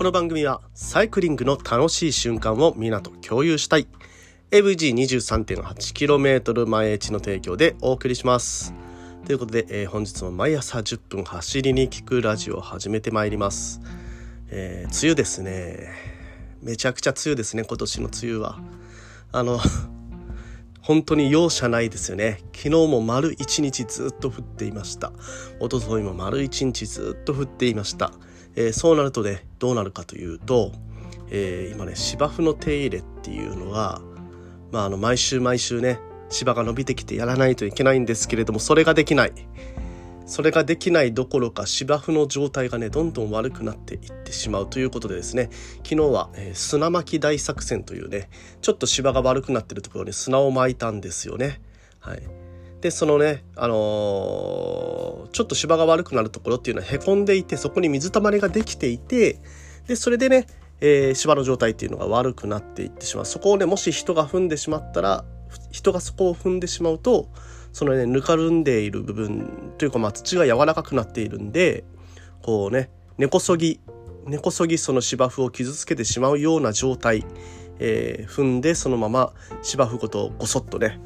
この番組はサイクリングの楽しい瞬間をみんなと共有したい。AVG23.8km 前地の提供でお送りします。ということで、えー、本日も毎朝10分走りに聞くラジオを始めてまいります、えー、梅雨ですね。めちゃくちゃ梅雨ですね今年の梅雨は。あの 本当に容赦ないですよね。昨日も丸一日ずっと降っていました。一昨日も丸一日ずっと降っていました、えー、そうなるとねどうなるかというと、えー、今ね芝生の手入れっていうのはまあ、あの毎週毎週ね芝が伸びてきてやらないといけないんですけれどもそれができない。それができないどころか芝生の状態がねどんどん悪くなっていってしまうということでですね。昨日は、えー、砂巻き大作戦というねちょっと芝が悪くなってるところに砂を巻いたんですよね。はい。でそのねあのー、ちょっと芝が悪くなるところっていうのはへこんでいてそこに水たまりができていてでそれでねえー、芝の状態っていうのが悪くなっていってしまう。そこをねもし人が踏んでしまったら人がそこを踏んでしまうとそのねぬかるんでいる部分というかまあ土が柔らかくなっているんでこうね根こそぎ根こそぎその芝生を傷つけてしまうような状態、えー、踏んでそのまま芝生ごとごそっとね、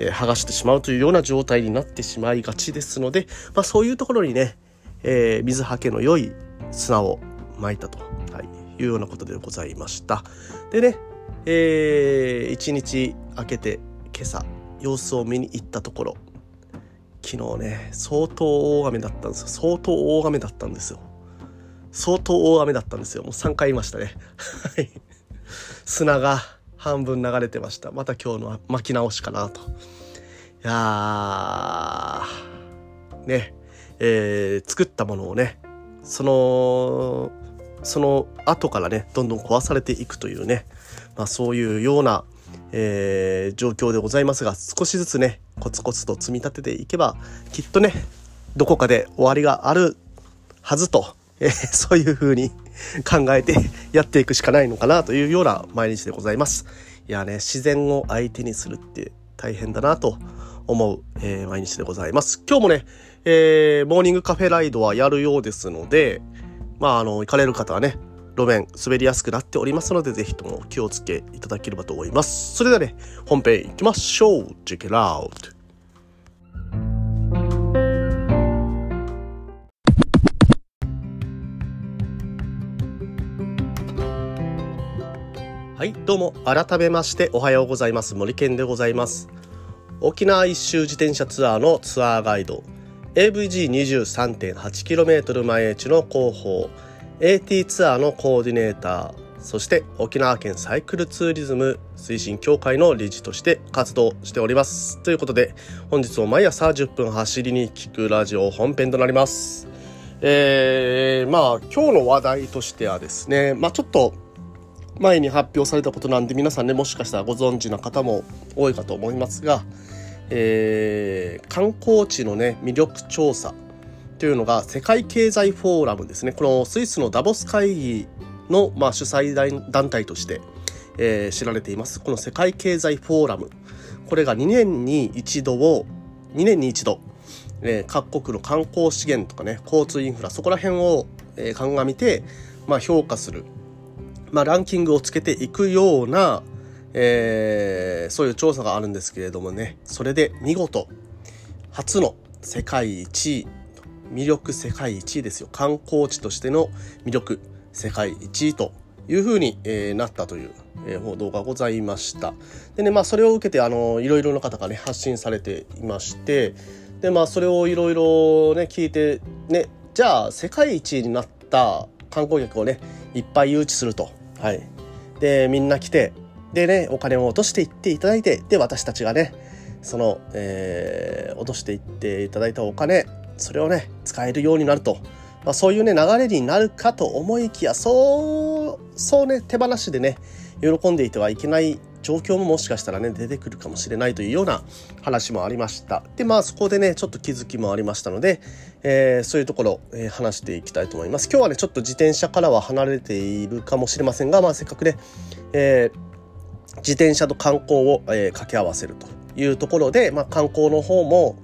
え、剥がしてしまうというような状態になってしまいがちですので、まあ、そういうところにね、えー、水はけの良い砂をまいたと。はい。いうようなことでございました。でね、えー、一日明けて今朝様子を見に行ったところ昨日ね相当大雨だったんですよ。相当大雨だったんですよ。相当大雨だったんですよ。もう3回言いましたね。はい。砂が半分流れてました。また今日の巻き直しかなと。いやーね。えー、作ったものをねそのその後からねどんどん壊されていくというね、まあ、そういうような、えー、状況でございますが少しずつねコツコツと積み立てていけばきっとねどこかで終わりがあるはずと、えー、そういうふうに 考えて やっていくしかないのかなというような毎日でございます。いやね自然を相手にするって大変だなと思う、えー、毎日でございます。今日もね、えー、モーニングカフェライドはやるようですので、まあ、あの、行かれる方はね、路面滑りやすくなっておりますので、ぜひとも気をつけいただければと思います。それではね、本編行きましょう !Check it out! はい、どうも、改めましておはようございます。森健でございます。沖縄一周自転車ツアーのツアーガイド、AVG23.8km 前地の広報 AT ツアーのコーディネーターそして沖縄県サイクルツーリズム推進協会の理事として活動しておりますということで本日も毎朝10分走りに聞くラジオ本編となりますえー、まあ今日の話題としてはですねまあちょっと前に発表されたことなんで皆さんねもしかしたらご存知な方も多いかと思いますがえー、観光地のね魅力調査というのが世界経済フォーラムですね。このスイスのダボス会議の、まあ、主催団体として、えー、知られています。この世界経済フォーラム。これが2年に一度を2年に一度、えー、各国の観光資源とかね交通インフラそこら辺を、え、鑑みて、まあ、評価する、まあ、ランキングをつけていくような、えー、そういう調査があるんですけれどもね。それで見事初の世界一位魅力世界一位ですよ。観光地としての魅力世界一位というふうに、えー、なったという、えー、報道がございました。でねまあそれを受けてあのいろいろな方がね発信されていましてでまあそれをいろいろね聞いてねじゃあ世界一位になった観光客をねいっぱい誘致すると。はい。でみんな来てでねお金を落としていっていただいてで私たちがねその、えー、落としていっていただいたお金それをね使えるようになると、まあ、そういうね流れになるかと思いきやそうそうね手放しでね喜んでいてはいけない状況ももしかしたらね出てくるかもしれないというような話もありました。でまあそこでねちょっと気づきもありましたので、えー、そういうところ、えー、話していきたいと思います。今日はねちょっと自転車からは離れているかもしれませんがまあせっかくね、えー自転車と観光を、え、掛け合わせるというところで、まあ、観光の方も、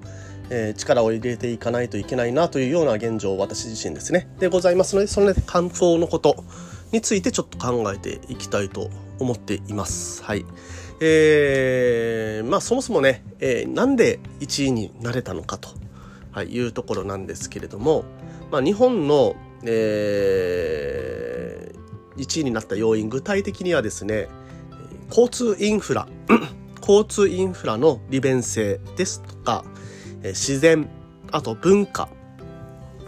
え、力を入れていかないといけないなというような現状私自身ですね。でございますのでその、ね、観光のことについてちょっと考えていきたいと思っています。はい。えー、まあそもそもね、えー、なんで1位になれたのかと、はい、いうところなんですけれども、まあ、日本の、えー、1位になった要因具体的にはですね交通インフラ 交通インフラの利便性ですとか自然あと文化、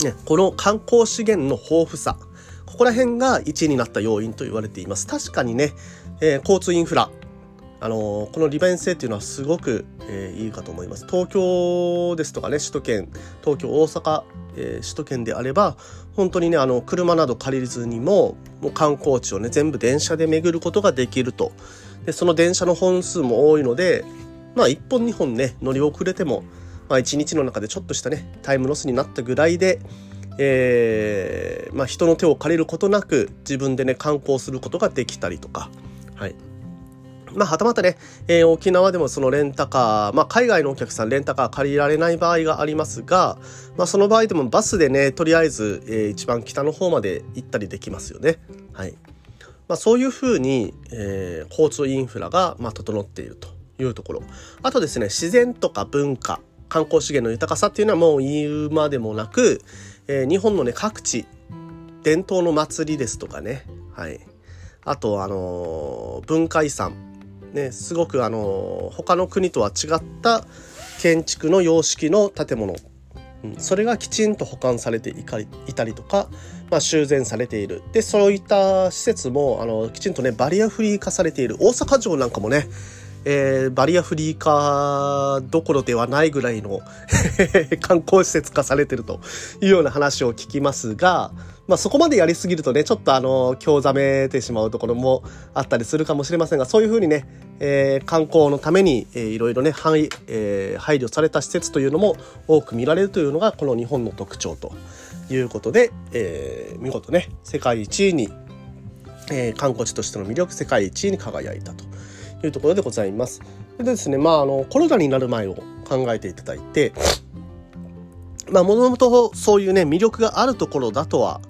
ね、この観光資源の豊富さここら辺が1位になった要因と言われています確かにね、えー、交通インフラあのー、この利便性っていうのはすごく、えー、いいかと思います。東京ですとかね、首都圏、東京、大阪、え、首都圏であれば、本当にね、あの、車など借りずにも、もう観光地をね、全部電車で巡ることができると。で、その電車の本数も多いので、まあ、1本2本ね、乗り遅れても、まあ、1日の中でちょっとしたね、タイムロスになったぐらいで、えー、まあ、人の手を借りることなく、自分でね、観光することができたりとか、はい。まあ、はたまたね、えー、沖縄でもそのレンタカー、まあ、海外のお客さんレンタカー借りられない場合がありますが、まあ、その場合でもバスでね、とりあえず、えー、一番北の方まで行ったりできますよね。はい。まあ、そういうふうに、えー、交通インフラが、まあ、整っているというところ。あとですね、自然とか文化、観光資源の豊かさっていうのはもう言うまでもなく、えー、日本のね、各地、伝統の祭りですとかね、はい。あと、あのー、文化遺産、ね、すごくあの他の国とは違った建築の様式の建物、うん、それがきちんと保管されていたりとか、まあ、修繕されている。でそういった施設もあのきちんとねバリアフリー化されている。大阪城なんかもねえー、バリアフリー化どころではないぐらいの 観光施設化されてるというような話を聞きますが、まあそこまでやりすぎるとね、ちょっとあの、興ざめてしまうところもあったりするかもしれませんが、そういうふうにね、えー、観光のために、えー、いろいろね、配,、えー、配慮された施設というのも多く見られるというのが、この日本の特徴ということで、えー、見事ね、世界一位に、えー、観光地としての魅力世界一位に輝いたと。というところでございます。でですね、まあ、あの、コロナになる前を考えていただいて、まあ、もともとそういうね、魅力があるところだとは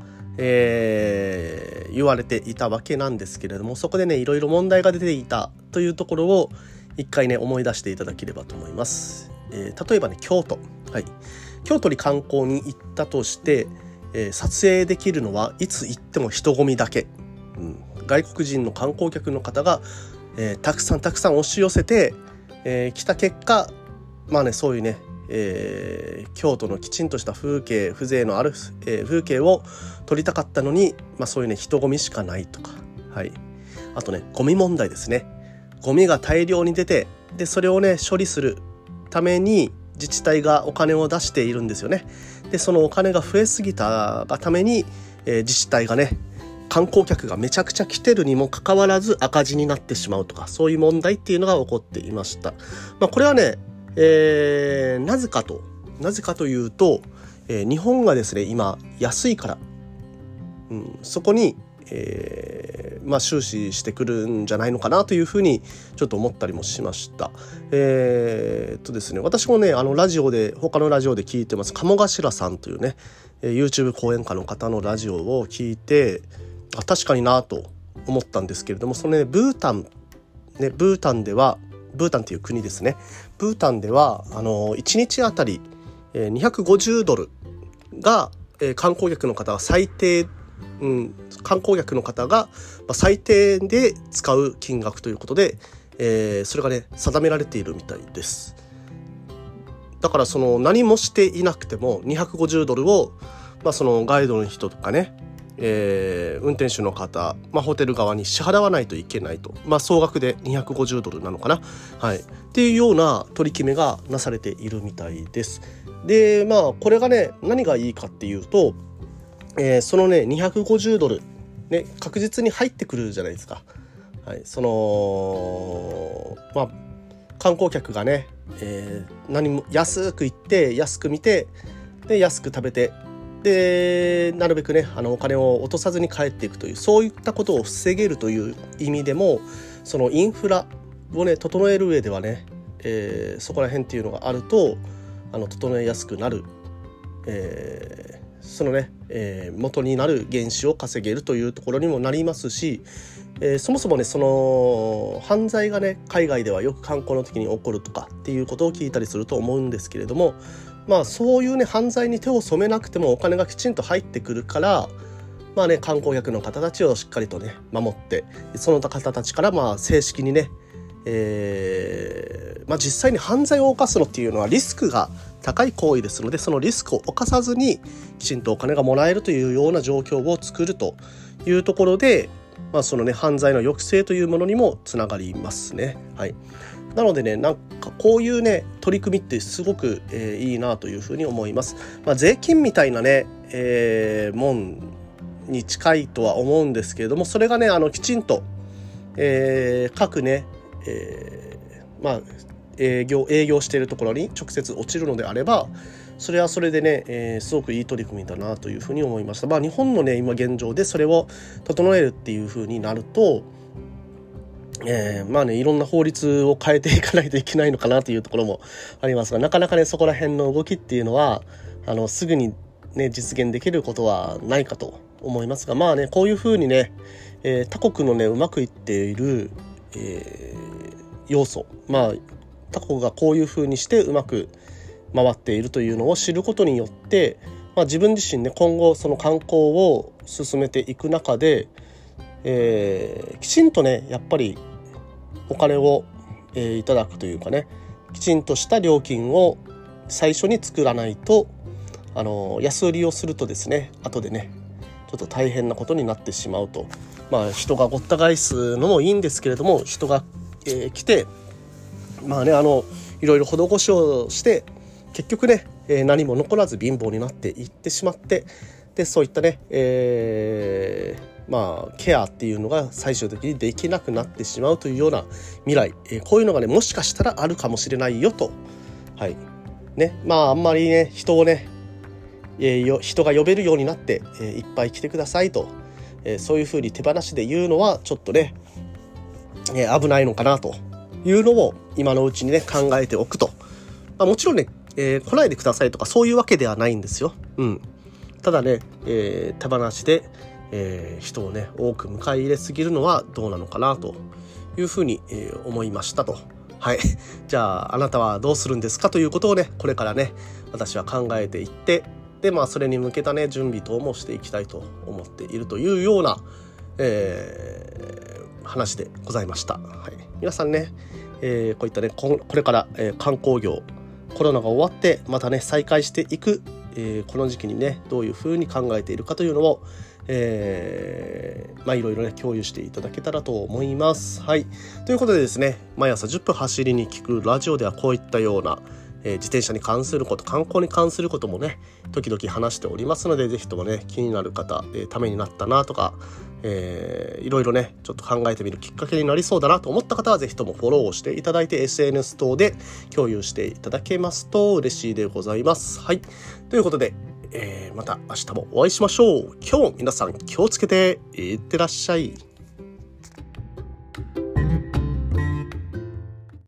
えー、言われていたわけなんですけれどもそこでねいろいろ問題が出ていたというところを一回ね思い出していただければと思います。えー、例えばね京都、はい、京都に観光に行ったとして、えー、撮影できるのはいつ行っても人混みだけ、うん、外国人の観光客の方が、えー、たくさんたくさん押し寄せて、えー、来た結果まあねそういうねえー、京都のきちんとした風景風情のある、えー、風景を撮りたかったのに、まあ、そういうね人混みしかないとか、はい、あとねゴミ問題ですね。ゴミが大量に出てでそれをね処理するために自治体がお金を出しているんですよね。でそのお金が増えすぎたがために、えー、自治体がね観光客がめちゃくちゃ来てるにもかかわらず赤字になってしまうとかそういう問題っていうのが起こっていました。まあ、これはねえー、なぜかと、なぜかというと、えー、日本がですね、今、安いから、うん、そこに、えー、まあ、終始してくるんじゃないのかなというふうにちょっと思ったりもしました。えー、とですね、私もね、あの、ラジオで、他のラジオで聞いてます、鴨頭さんというね、YouTube 講演家の方のラジオを聞いて、あ、確かになと思ったんですけれども、そのね、ブータン、ね、ブータンでは、ブータンという国ですねブータンではあの1日あたり250ドルが観光客の方が最低、うん、観光客の方が最低で使う金額ということで、えー、それがね定められているみたいです。だからその何もしていなくても250ドルを、まあ、そのガイドの人とかねえー、運転手の方、まあ、ホテル側に支払わないといけないと、まあ、総額で250ドルなのかな、はい、っていうような取り決めがなされているみたいです。でまあこれがね何がいいかっていうと、えー、そのね250ドル、ね、確実に入ってくるじゃないですか。はい、そのまあ観光客がね、えー、何も安く行って安く見てで安く食べてでなるべくねあのお金を落とさずに帰っていくというそういったことを防げるという意味でもそのインフラをね整える上ではね、えー、そこら辺っていうのがあるとあの整えやすくなる、えそのね、えー、元になる原資を稼げるというところにもなりますし、えー、そもそもねその犯罪がね海外ではよく観光の時に起こるとかっていうことを聞いたりすると思うんですけれどもまあそういうね犯罪に手を染めなくてもお金がきちんと入ってくるからまあね観光客の方たちをしっかりとね守ってその方たちからまあ正式にねえーまあ、実際に犯罪を犯すのっていうのはリスクが高い行為ですのでそのリスクを犯さずにきちんとお金がもらえるというような状況を作るというところで、まあ、そのね犯罪の抑制というものにもつながりますね。はい、なのでねなんこういうね取り組みってすごく、えー、いいなというふうに思います。まあ、税金みたいなね、えー、もんに近いとは思うんですけれどもそれがねあのきちんと、えー、各ね、えー、まあ営業営業しているところに直接落ちるのであればそれはそれでね、えー、すごくいい取り組みだなというふうに思いました。まあ、日本のね今現状でそれを整えるっていうふうになると、えー、まあねいろんな法律を変えていかないといけないのかなというところもありますがなかなかねそこら辺の動きっていうのはあのすぐにね実現できることはないかと思いますがまあねこういうふうにね、えー、他国のねうまくいっている、えー、要素まあ他国がこういうふうにしてうまく回っているというのを知ることによって、まあ、自分自身ね今後その観光を進めていく中で、えー、きちんとねやっぱりお金を、えー、いただくというかねきちんとした料金を最初に作らないとあの安売りをするとですね後でねちょっと大変なことになってしまうと。まあ人がごった返すのもいいんですけれども人が、えー、来てまあねあのいろいろ施しをして結局ね、えー、何も残らず貧乏になっていってしまってでそういったね、えー、まあケアっていうのが最終的にできなくなってしまうというような未来、えー、こういうのがねもしかしたらあるかもしれないよと。はい。ね。まああんまりね人をね、えー、人が呼べるようになって、えー、いっぱい来てくださいと、えー、そういうふうに手放しで言うのはちょっとね、えー、危ないのかなというのを今のうちにね考えておくと、まあ、もちろんねえー、来ないでくださいとかそういうわけではないんですよ。うん、ただね、えー、手放しで、えー、人をね多く迎え入れすぎるのはどうなのかなというふうに、えー、思いましたと。はい。じゃあ、あなたはどうするんですかということをね、これからね、私は考えていって、で、まあ、それに向けたね、準備等もしていきたいと思っているというような、えー、話でございました。はい。皆さんね、えー、こういったね、これから、えー、観光業、コロナが終わってまたね再開していく、えー、この時期にねどういうふうに考えているかというのをえー、まあいろいろね共有していただけたらと思います。はい。ということでですね毎朝10分走りに聞くラジオではこういったような、えー、自転車に関すること観光に関することもね時々話しておりますので是非ともね気になる方、えー、ためになったなとかえー、いろいろねちょっと考えてみるきっかけになりそうだなと思った方は是非ともフォローをしていただいて SNS 等で共有していただけますと嬉しいでございます。はい。ということで、えー、また明日もお会いしましょう。今日皆さん気をつけていってらっしゃい。